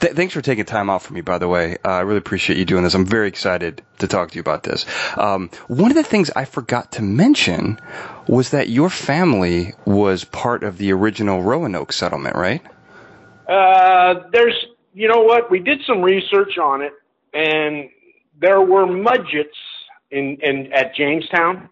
Th- thanks for taking time out for me, by the way. Uh, I really appreciate you doing this. I'm very excited to talk to you about this. Um, one of the things I forgot to mention was that your family was part of the original Roanoke settlement, right? Uh, there's, you know what? We did some research on it, and there were Mudgetts in, in at Jamestown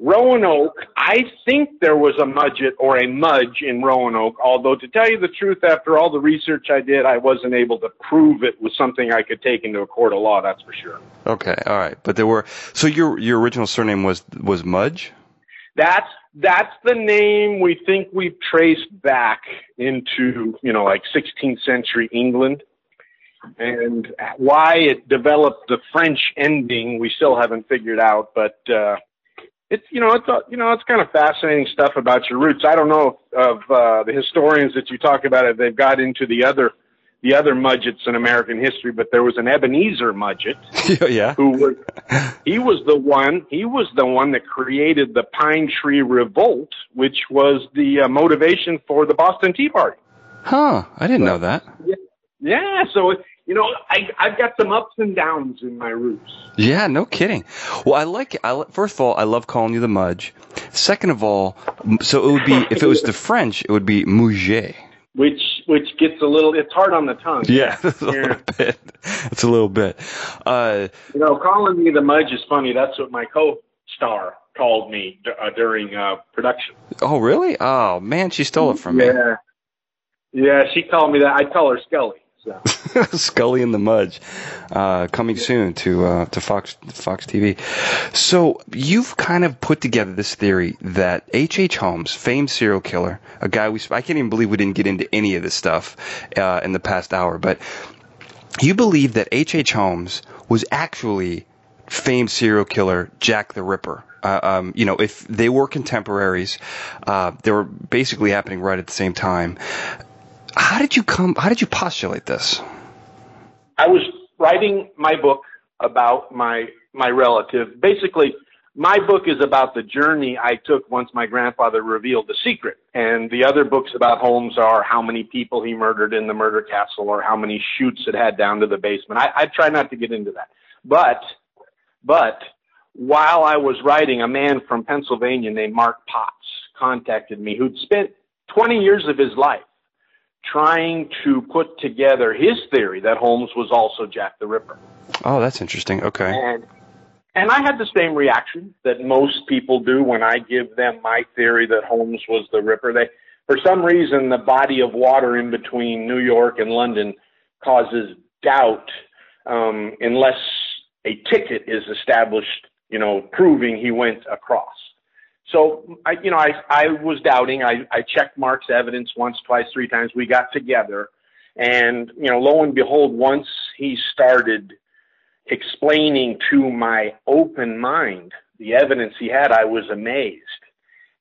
Roanoke, I think there was a Mudgett or a Mudge in Roanoke, although to tell you the truth, after all the research I did, I wasn't able to prove it was something I could take into a court of law, that's for sure. Okay, all right. But there were so your your original surname was was Mudge? That's that's the name we think we've traced back into, you know, like 16th century England. And why it developed the French ending, we still haven't figured out, but uh it's you know it's a, you know it's kind of fascinating stuff about your roots. I don't know of uh, the historians that you talk about if they've got into the other the other Mudgetts in American history, but there was an Ebenezer Mudgett, yeah, who was he was the one he was the one that created the Pine Tree Revolt, which was the uh, motivation for the Boston Tea Party. Huh? I didn't know that. Yeah, yeah. So you know, I, I've got some ups and downs in my roots. Yeah, no kidding. Well, I like. I first of all, I love calling you the Mudge. Second of all, so it would be if it was the French, it would be Mouget. Which which gets a little. It's hard on the tongue. Yeah, a little bit. It's a little bit. Uh, you know, calling me the Mudge is funny. That's what my co-star called me uh, during uh, production. Oh, really? Oh man, she stole it from yeah. me. Yeah, yeah. She called me that. I call her Scully. Scully and the Mudge, uh, coming soon to uh, to Fox Fox TV. So you've kind of put together this theory that H. H. Holmes, famed serial killer, a guy we I can't even believe we didn't get into any of this stuff uh, in the past hour, but you believe that H. H. Holmes was actually famed serial killer Jack the Ripper. Uh, um, you know, if they were contemporaries, uh, they were basically happening right at the same time how did you come? How did you postulate this? I was writing my book about my my relative. Basically, my book is about the journey I took once my grandfather revealed the secret. And the other books about Holmes are how many people he murdered in the murder castle or how many chutes it had down to the basement. I, I try not to get into that. But, but while I was writing, a man from Pennsylvania named Mark Potts contacted me who'd spent 20 years of his life trying to put together his theory that Holmes was also Jack the Ripper. Oh, that's interesting. Okay. And and I had the same reaction that most people do when I give them my theory that Holmes was the Ripper. They for some reason the body of water in between New York and London causes doubt um, unless a ticket is established, you know, proving he went across. So I, you know, I, I was doubting. I, I checked Mark's evidence once, twice, three times. We got together and, you know, lo and behold, once he started explaining to my open mind the evidence he had, I was amazed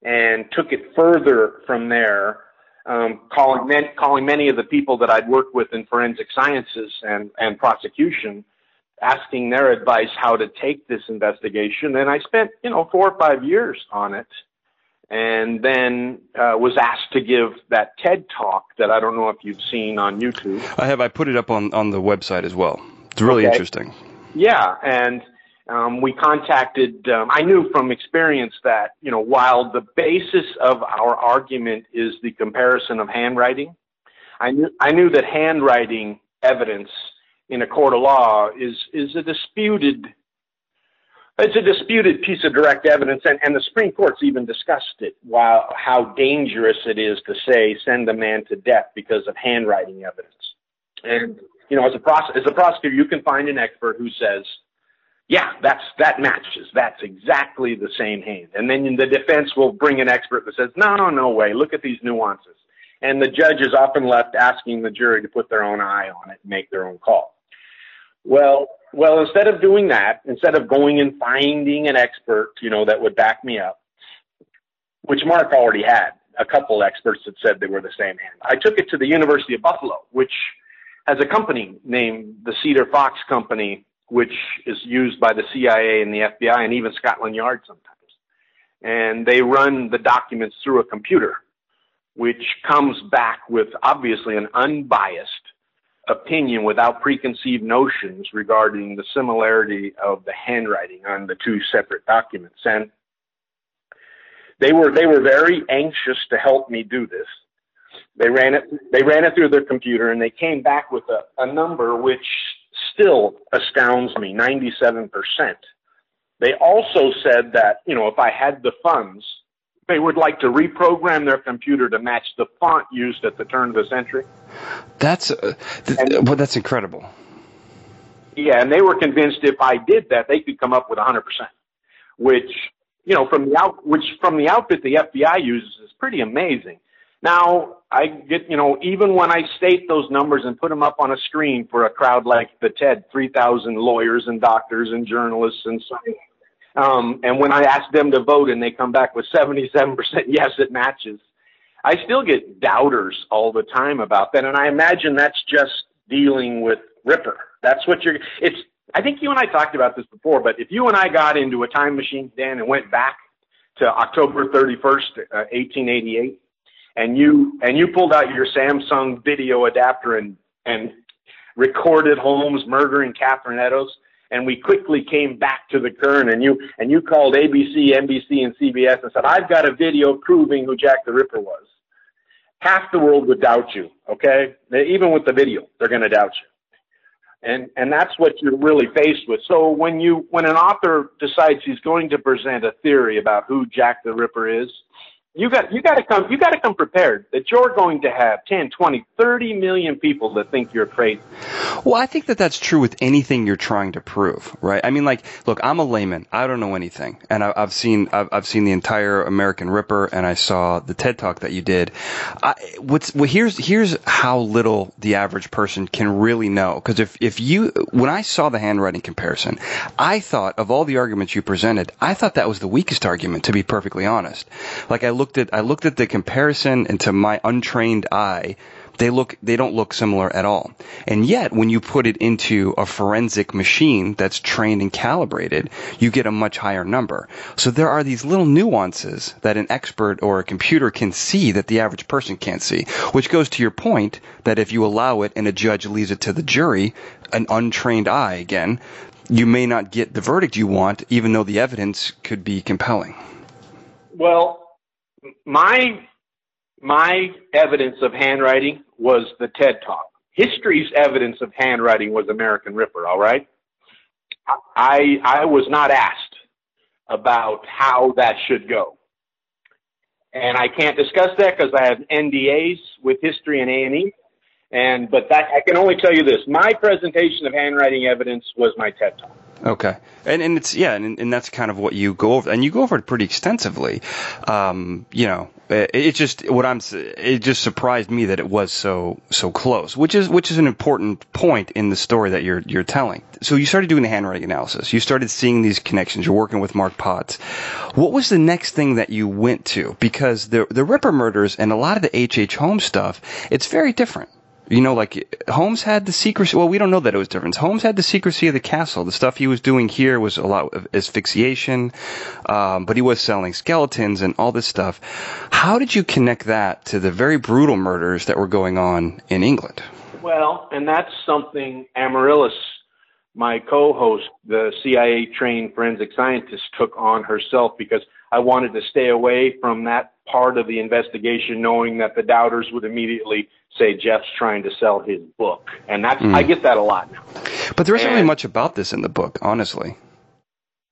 and took it further from there. Um, calling, calling many of the people that I'd worked with in forensic sciences and, and prosecution, asking their advice how to take this investigation. And I spent, you know, four or five years on it. And then uh, was asked to give that TED talk that I don't know if you've seen on YouTube. I have. I put it up on, on the website as well. It's really Okay. interesting. Yeah, and um, we contacted. Um, I knew from experience that you know while the basis of our argument is the comparison of handwriting, I knew I knew that handwriting evidence in a court of law is is a disputed. It's a disputed piece of direct evidence, and, and the Supreme Court's even discussed it. While how dangerous it is to say send a man to death because of handwriting evidence, and you know, as a pros- as a prosecutor, you can find an expert who says, "Yeah, that's that matches. That's exactly the same hand." And then the defense will bring an expert that says, "No, no, no way. Look at these nuances." And the judge is often left asking the jury to put their own eye on it and make their own call. Well, well, instead of doing that, instead of going and finding an expert, you know, that would back me up, which Mark already had a couple experts that said they were the same hand. I took it to the University of Buffalo, which has a company named the Cedar Fox Company, which is used by the CIA and the FBI and even Scotland Yard sometimes. And they run the documents through a computer, which comes back with obviously an unbiased opinion without preconceived notions regarding the similarity of the handwriting on the two separate documents. And they were they were very anxious to help me do this. They ran it they ran it through their computer and they came back with a, a number which still astounds me, 97%. They also said that, you know, if I had the funds, they would like to reprogram their computer to match the font used at the turn of the century. That's uh, th- and, well, that's incredible. Yeah, and they were convinced if I did that, they could come up with 100%, which you know from the out which from the outfit the FBI uses is pretty amazing. Now I get you know even when I state those numbers and put them up on a screen for a crowd like the TED, 3,000 lawyers and doctors and journalists and scientists um, and when I ask them to vote and they come back with 77% yes, it matches, I still get doubters all the time about that. And I imagine that's just dealing with Ripper. That's what you're, it's, I think you and I talked about this before, but if you and I got into a time machine, Dan, and went back to October 31st, uh, 1888, and you, and you pulled out your Samsung video adapter and, and recorded Holmes murdering Catherine Eddowes, and we quickly came back to the Kern and you and you called ABC, NBC, and CBS and said, "I've got a video proving who Jack the Ripper was." Half the world would doubt you. Okay, even with the video, they're going to doubt you, and and that's what you're really faced with. So when you when an author decides he's going to present a theory about who Jack the Ripper is, you got you got to come you got to come prepared that you're going to have 10 20 30 million people that think you're crazy. Well i think that that's true with anything you're trying to prove right? I mean like look i'm a layman. I don't know anything. And I, have seen I've, I've, seen the entire american ripper and i saw the ted talk that you did. I, what's well here's here's how little the average person can really know. Because if if you when i saw the handwriting comparison i thought of all the arguments you presented i thought that was the weakest argument to be perfectly honest. Like i looked looked at I looked at the comparison, and to my untrained eye, they look they don't look similar at all. And yet, when you put it into a forensic machine that's trained and calibrated, you get a much higher number. So there are these little nuances that an expert or a computer can see that the average person can't see. Which goes to your point that if you allow it and a judge leaves it to the jury, an untrained eye again, you may not get the verdict you want, even though the evidence could be compelling. Well, my my evidence of handwriting was the TED Talk. History's evidence of handwriting was American Ripper. All right, I I was not asked about how that should go, and I can't discuss that because I have NDAs with history and A and E. And but that I can only tell you this: my presentation of handwriting evidence was my TED Talk. Okay, and and it's yeah, and, and that's kind of what you go over, and you go over it pretty extensively. Um, you know, it, it, just what I'm it just surprised me that it was so so close, which is which is an important point in the story that you're you're telling. So you started doing the handwriting analysis. You started seeing these connections. You're working with Mark Potts. What was the next thing that you went to? Because the the Ripper murders and a lot of the H. H. Holmes stuff, it's very different you know, like Holmes had the secrecy. Well, we don't know that it was different. Holmes had the secrecy of the castle. The stuff he was doing here was a lot of asphyxiation, um, but he was selling skeletons and all this stuff. How did you connect that to the very brutal murders that were going on in England? Well, and that's something Amaryllis, my co-host, the CIA-trained forensic scientist, took on herself because I wanted to stay away from that part of the investigation, knowing that the doubters would immediately say Jeff's trying to sell his book, and that's mm. I get that a lot now. But there isn't really much about this in the book, honestly.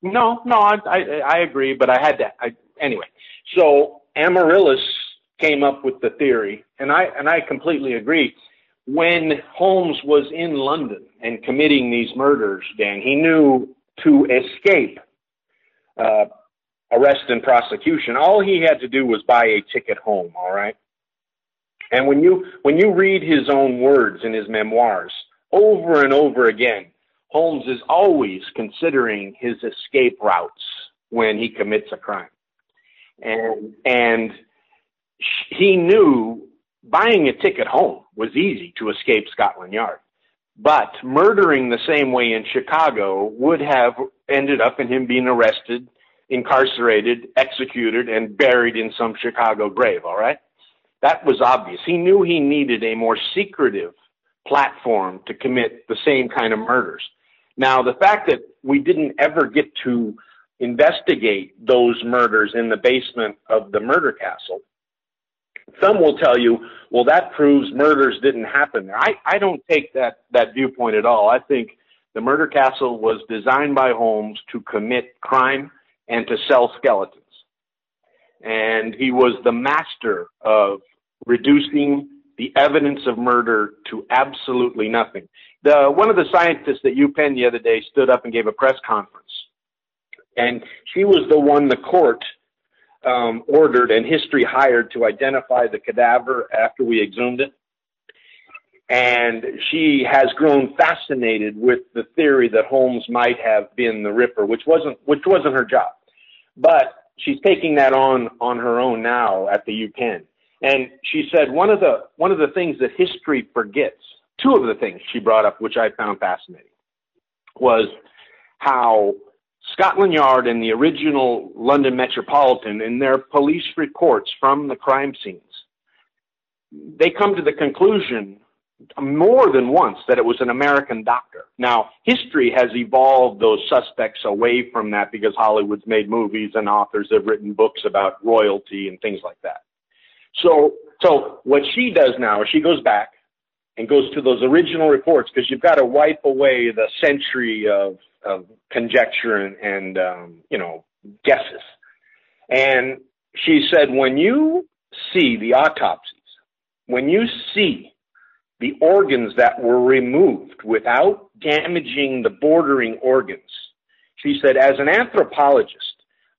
No, no, I I, I agree, but I had to I, anyway. So Amaryllis came up with the theory, and I and I completely agree. When Holmes was in London and committing these murders, Dan, he knew to escape uh, arrest and prosecution, all he had to do was buy a ticket home. All right. And when you when you read his own words in his memoirs over and over again, Holmes is always considering his escape routes when he commits a crime. And and he knew buying a ticket home was easy to escape Scotland Yard. But murdering the same way in Chicago would have ended up in him being arrested, incarcerated, executed, and buried in some Chicago grave, all right? That was obvious. He knew he needed a more secretive platform to commit the same kind of murders. Now, the fact that we didn't ever get to investigate those murders in the basement of the murder castle, some will tell you, well, that proves murders didn't happen there. I, I don't take that, that viewpoint at all. I think the murder castle was designed by Holmes to commit crime and to sell skeletons. And he was the master of reducing the evidence of murder to absolutely nothing. The, one of the scientists at UPenn the other day stood up and gave a press conference. And she was the one the court um, ordered and history hired to identify the cadaver after we exhumed it. And she has grown fascinated with the theory that Holmes might have been the Ripper, which wasn't which wasn't her job. But she's taking that on on her own now at the UPenn. And she said one of the one of the things that history forgets, two of the things she brought up, which I found fascinating, was how Scotland Yard and the original London Metropolitan, in their police reports from the crime scenes, they come to the conclusion more than once that it was an American doctor. Now, history has evolved those suspects away from that because Hollywood's made movies and authors have written books about royalty and things like that. So, so what she does now is she goes back and goes to those original reports because you've got to wipe away the century of, of conjecture and, and um, you know guesses. And she said, when you see the autopsies, when you see the organs that were removed without damaging the bordering organs, she said, as an anthropologist,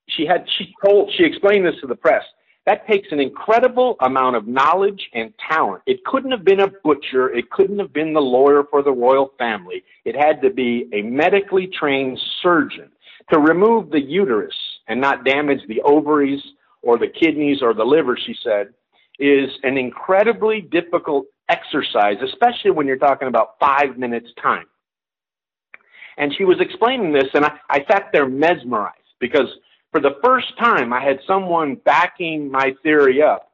she had she told she explained this to the press. That takes an incredible amount of knowledge and talent. It couldn't have been a butcher. It couldn't have been the lawyer for the royal family. It had to be a medically trained surgeon to remove the uterus and not damage the ovaries or the kidneys or the liver, she said, is an incredibly difficult exercise, especially when you're talking about five minutes time. And she was explaining this and I, I sat there mesmerized because for the first time, I had someone backing my theory up.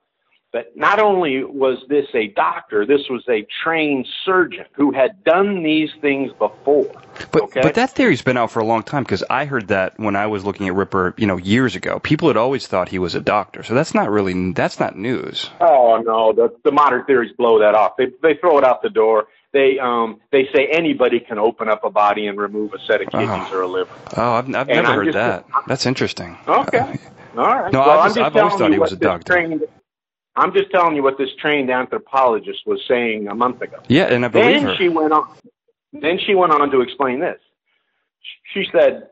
But not only was this a doctor, this was a trained surgeon who had done these things before. But okay? but that theory's been out for a long time because I heard that when I was looking at Ripper, you know, years ago. People had always thought he was a doctor, so that's not really that's not news. Oh no, the the modern theories blow that off. They they throw it out the door they um they say anybody can open up a body and remove a set of kidneys oh. or a liver. Oh, I've, I've never heard just, that. That's interesting. Okay. Uh, All right. No, well, I've, just, I've always thought he was a doctor. Trained, I'm just telling you what this trained anthropologist was saying a month ago. Yeah, and I believe then her. she went on. Then she went on to explain this. She said,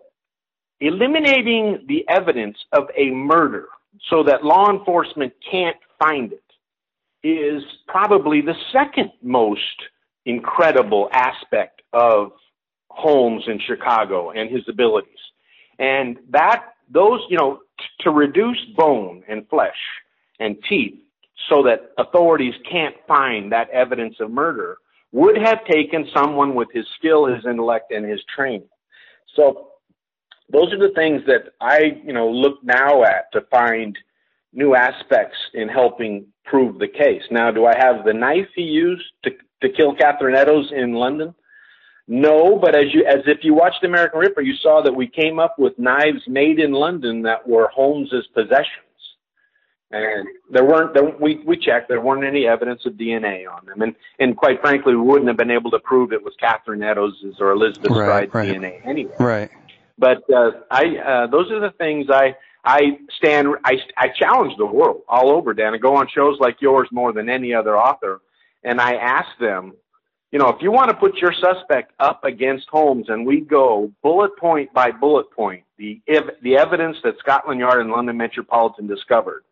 eliminating the evidence of a murder so that law enforcement can't find it is probably the second most incredible aspect of Holmes in Chicago and his abilities. And that, those, you know, t- to reduce bone and flesh and teeth so that authorities can't find that evidence of murder would have taken someone with his skill, his intellect, and his training. So those are the things that I, you know, look now at to find new aspects in helping prove the case. Now, do I have the knife he used to to kill Catherine Eddowes in London? No, but as you as if you watched American Ripper, you saw that we came up with knives made in London that were Holmes's possessions, and there weren't. There, we we checked. There weren't any evidence of DNA on them, and and quite frankly, we wouldn't have been able to prove it was Catherine Eddowes's or Elizabeth right, Stride's right. DNA anyway. Right. But uh, I uh, those are the things I I stand. I I challenge the world all over, Dan. I go on shows like yours more than any other author and I ask them, you know, if you want to put your suspect up against Holmes and we go bullet point by bullet point, the, the evidence that Scotland Yard and London Metropolitan discovered,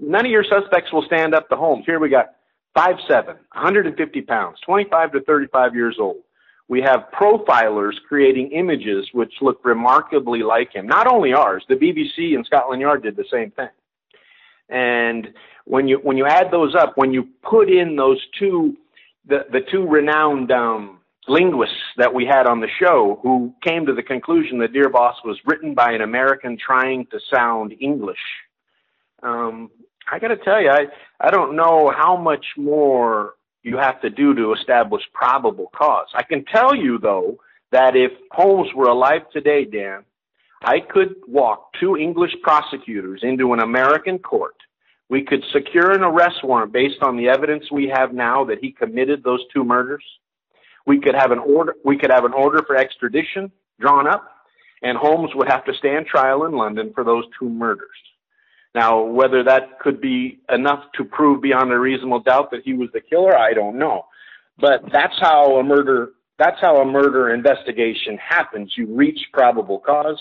none of your suspects will stand up to Holmes. Here we got 5'7", 150 pounds, 25 to 35 years old. We have profilers creating images which look remarkably like him. Not only ours, the BBC and Scotland Yard did the same thing. And when you when you add those up, when you put in those two the the two renowned um, linguists that we had on the show who came to the conclusion that Dear Boss was written by an American trying to sound English. Um, I got to tell you, I I don't know how much more you have to do to establish probable cause. I can tell you though that if Holmes were alive today, Dan, I could walk two English prosecutors into an American court. We could secure an arrest warrant based on the evidence we have now that he committed those two murders. We could have an order, we could have an order for extradition drawn up and Holmes would have to stand trial in London for those two murders. Now, whether that could be enough to prove beyond a reasonable doubt that he was the killer, I don't know. But that's how a murder that's how a murder investigation happens. You reach probable cause,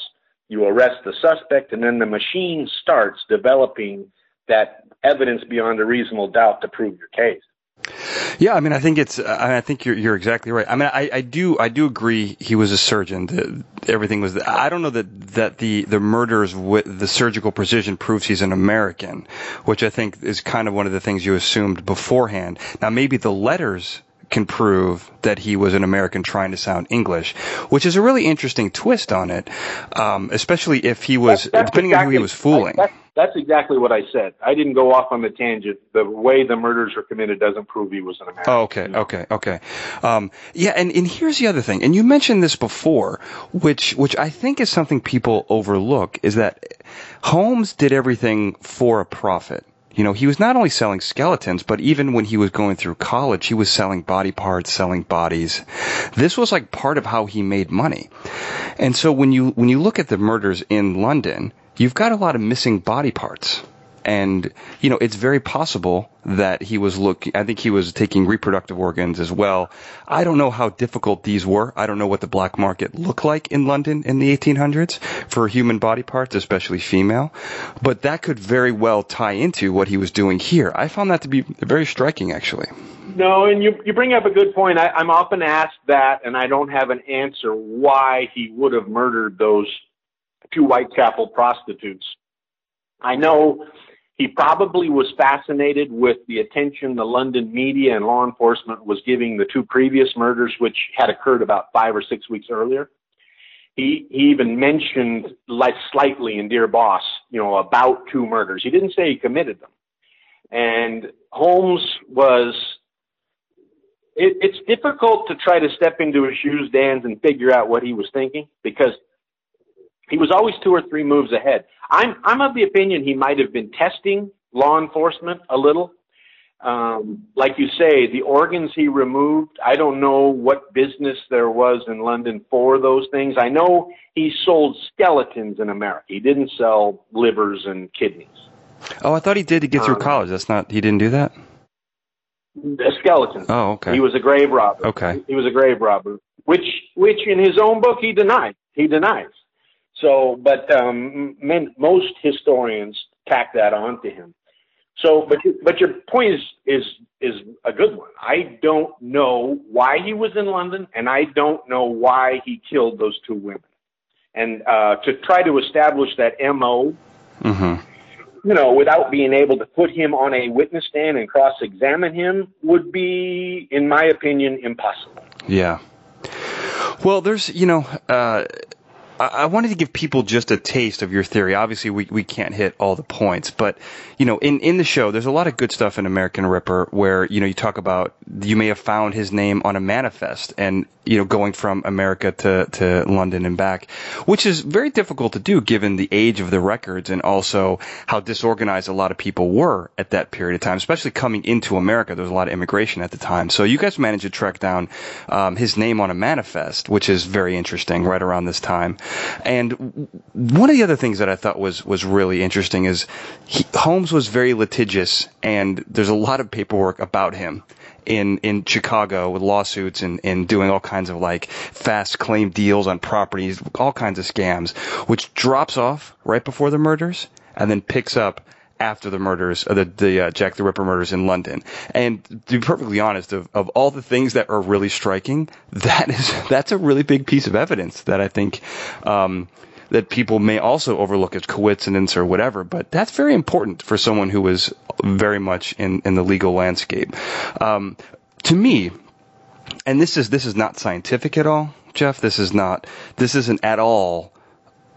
you arrest the suspect, and then the machine starts developing that evidence beyond a reasonable doubt to prove your case. Yeah, I mean, I think it's. I think you're you're exactly right. I mean, I, I do I do agree he was a surgeon. Everything was. I don't know that that the the murders with the surgical precision proves he's an American, which I think is kind of one of the things you assumed beforehand. Now, maybe the letters can prove that he was an American trying to sound English, which is a really interesting twist on it, um, especially if he was, that's, that's depending exactly, on who he was fooling. That's, that's, exactly what I said. I didn't go off on the tangent. The way the murders were committed doesn't prove he was an American. Oh, okay, okay, okay. Um, yeah, and, and here's the other thing, and you mentioned this before, which, which I think is something people overlook, is that Holmes did everything for a profit. You know, he was not only selling skeletons, but even when he was going through college, he was selling body parts, selling bodies. This was like part of how he made money. And so when you when you look at the murders in London, you've got a lot of missing body parts. And you know it's very possible that he was looking i think he was taking reproductive organs as well. I don't know how difficult these were. I don't know what the black market looked like in london in the 1800s for human body parts especially female. But that could very well tie into what he was doing here. I found that to be very striking actually. No and you, you bring up a good point. I, i'm often asked that and i don't have an answer why he would have murdered those two whitechapel prostitutes I know he probably was fascinated with the attention the London media and law enforcement was giving the two previous murders, which had occurred about five or six weeks earlier. He, he even mentioned like slightly in Dear Boss, you know, about two murders. He didn't say he committed them. And Holmes was, it, it's difficult to try to step into his shoes, Dan's, and figure out what he was thinking because he was always two or three moves ahead. I'm I'm of the opinion he might have been testing law enforcement a little. Um, like you say, the organs he removed, I don't know what business there was in London for those things. I know he sold skeletons in America. He didn't sell livers and kidneys. Oh, I thought he did to get through um, college. That's not, he didn't do that? A skeleton. Oh, okay. He was a grave robber. Okay. He was a grave robber, which, which in his own book he denied. He denies. So, but um, men, most historians tack that on to him. So, but but your point is is is a good one. I don't know why he was in London, and I don't know why he killed those two women. And uh, to try to establish that mo, mm-hmm. you know, without being able to put him on a witness stand and cross-examine him would be, in my opinion, impossible. Yeah. Well, there's you know. Uh, I wanted to give people just a taste of your theory. Obviously, we, we can't hit all the points, but you know, in, in the show, there's a lot of good stuff in American Ripper where you know you talk about you may have found his name on a manifest, and you know, going from America to to London and back, which is very difficult to do given the age of the records and also how disorganized a lot of people were at that period of time, especially coming into America. There was a lot of immigration at the time, so you guys managed to track down um, his name on a manifest, which is very interesting right around this time. And one of the other things that I thought was was really interesting is he, Holmes was very litigious, and there's a lot of paperwork about him in in Chicago with lawsuits and, and doing all kinds of like fast claim deals on properties, all kinds of scams, which drops off right before the murders and then picks up after the murders, uh, the, the uh, Jack the Ripper murders in London. And to be perfectly honest, of, of all the things that are really striking, that is that's a really big piece of evidence that I think um, that people may also overlook as coincidence or whatever. But that's very important for someone who is very much in in the legal landscape. Um, to me, and this is this is not scientific at all, Jeff. This is not this isn't at all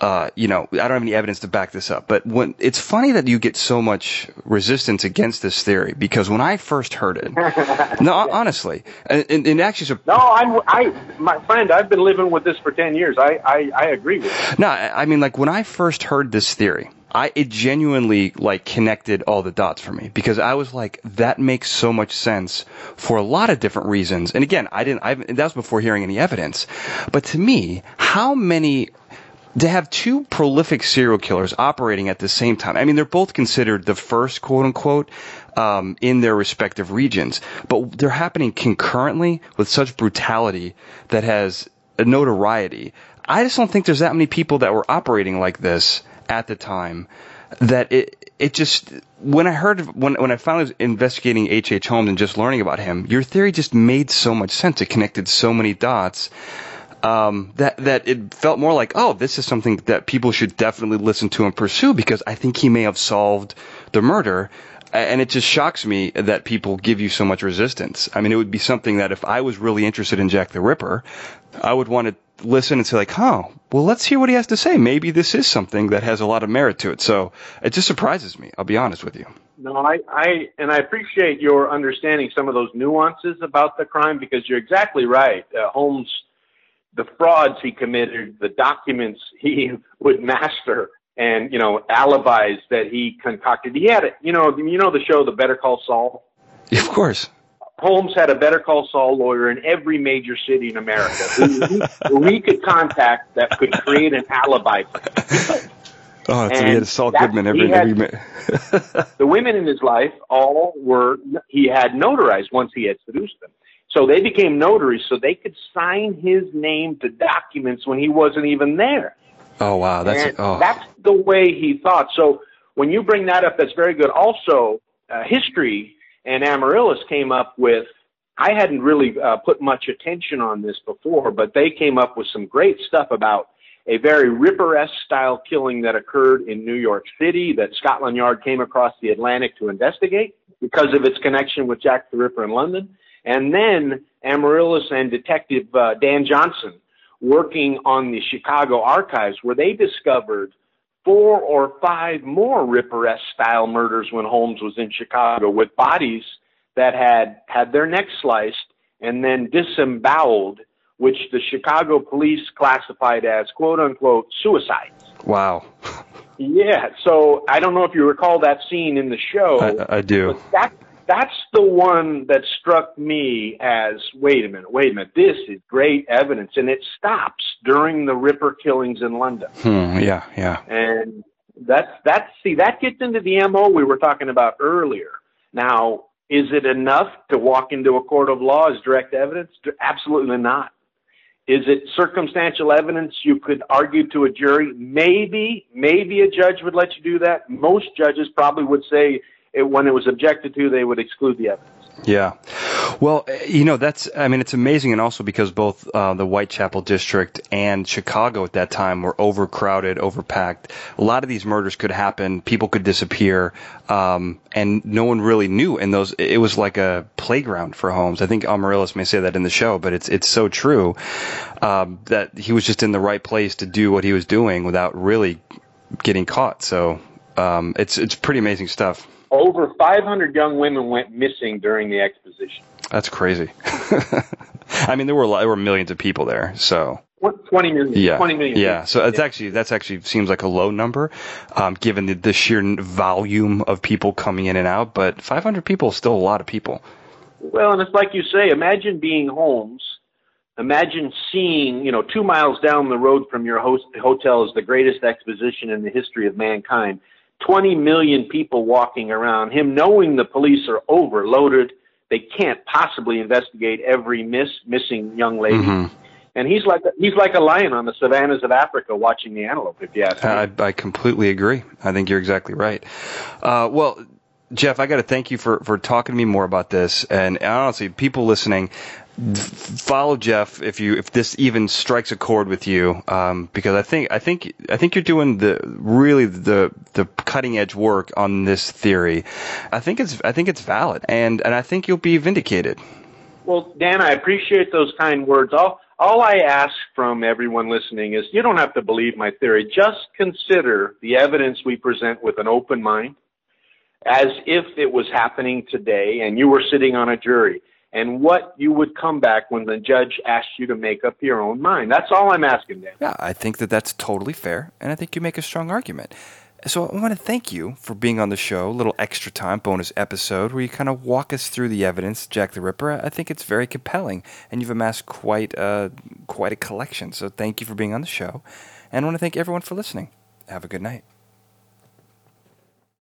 uh, you know, I don't have any evidence to back this up, but when it's funny that you get so much resistance against this theory because when I first heard it, no, honestly, and, and, actually, no, I'm, I, my friend, I've been living with this for ten years. I, I, I agree with you. No, I mean, like when I first heard this theory, I it genuinely like connected all the dots for me because I was like that makes so much sense for a lot of different reasons. And again, I didn't I that was before hearing any evidence. But to me, how many to have two prolific serial killers operating at the same time. I mean, they're both considered the first quote unquote um, in their respective regions, but they're happening concurrently with such brutality that has a notoriety. I just don't think there's that many people that were operating like this at the time that it it just when I heard when when I finally was investigating H. H. Holmes and just learning about him, your theory just made so much sense. It connected so many dots um, that that it felt more like, oh, this is something that people should definitely listen to and pursue because I think he may have solved the murder. And it just shocks me that people give you so much resistance. I mean, it would be something that if I was really interested in Jack the Ripper, I would want to listen and say like, "Huh, well, let's hear what he has to say. Maybe this is something that has a lot of merit to it." So it just surprises me. I'll be honest with you. No, I, I and I appreciate your understanding some of those nuances about the crime because you're exactly right. Uh, Holmes the frauds he committed, the documents he would master, and you know alibis that he concocted. He had it. You know, you know the show, The Better Call Saul. Of course. Holmes had a Better Call Saul lawyer in every major city in America who, he could contact that could create an alibi. Oh, so he had Saul Goodman every, had, every The women in his life all were he had notarized once he had seduced them. So they became notaries so they could sign his name to documents when he wasn't even there. Oh wow, that's oh. that's the way he thought. So when you bring that up, that's very good. Also, uh, history and Amaryllis came up with. I hadn't really uh, put much attention on this before, but they came up with some great stuff about a very Ripper-esque style killing that occurred in New York City that Scotland Yard came across the Atlantic to investigate because of its connection with Jack the Ripper in London. And then Amaryllis and Detective uh, Dan Johnson working on the Chicago archives where they discovered four or five more Ripper-esque style murders when Holmes was in Chicago with bodies that had had their necks sliced and then disemboweled, which the Chicago police classified as quote unquote suicides. Wow. yeah. So I don't know if you recall that scene in the show. I, I do. that that's the one that struck me as wait a minute, wait a minute, this is great evidence, and it stops during the Ripper killings in London. Hmm, yeah, yeah. And that's that's see that gets into the mo we were talking about earlier. Now, is it enough to walk into a court of law as direct evidence? Absolutely not. Is it circumstantial evidence you could argue to a jury? Maybe, maybe a judge would let you do that. Most judges probably would say it, when it was objected to, they would exclude the evidence. Yeah. Well, you know, that's, I mean, it's amazing. And also because both uh, the Whitechapel district and Chicago at that time were overcrowded, overpacked. A lot of these murders could happen. People could disappear. Um, and no one really knew. And those, it was like a playground for Holmes. I think Amaryllis may say that in the show, but it's, it's so true, um, that he was just in the right place to do what he was doing without really getting caught. So, um, it's, it's pretty amazing stuff over 500 young women went missing during the exposition. That's crazy. I mean, there were there were millions of people there, so. 20 million. Yeah. 20 million. Yeah. So it's yeah. actually that's actually seems like a low number, um, given the, the sheer volume of people coming in and out. But 500 people is still a lot of people. Well, and it's like you say. Imagine being Holmes. Imagine seeing, you know, two miles down the road from your host, hotel is the greatest exposition in the history of mankind 20 million people walking around, him knowing the police are overloaded, they can't possibly investigate every miss missing young lady. Mm-hmm. And he's like a, he's like a lion on the savannas of Africa watching the antelope. If you ask me, I, I completely agree. I think you're exactly right. Uh, well, Jeff, I got to thank you for, for talking to me more about this. And honestly, people listening, follow Jeff if you if this even strikes a chord with you, um, because I think I think I think you're doing the really the the cutting edge work on this theory. I think it's I think it's valid, and and I think you'll be vindicated. Well, Dan, I appreciate those kind words. I'll all I ask from everyone listening is you don't have to believe my theory. Just consider the evidence we present with an open mind as if it was happening today and you were sitting on a jury and what you would come back when the judge asked you to make up your own mind. That's all I'm asking, Dan. Yeah, I think that that's totally fair, and I think you make a strong argument. So I want to thank you for being on the show, a little extra time bonus episode where you kind of walk us through the evidence, Jack the Ripper. I think it's very compelling, and you've amassed quite a, quite a collection. So thank you for being on the show, and I want to thank everyone for listening. Have a good night.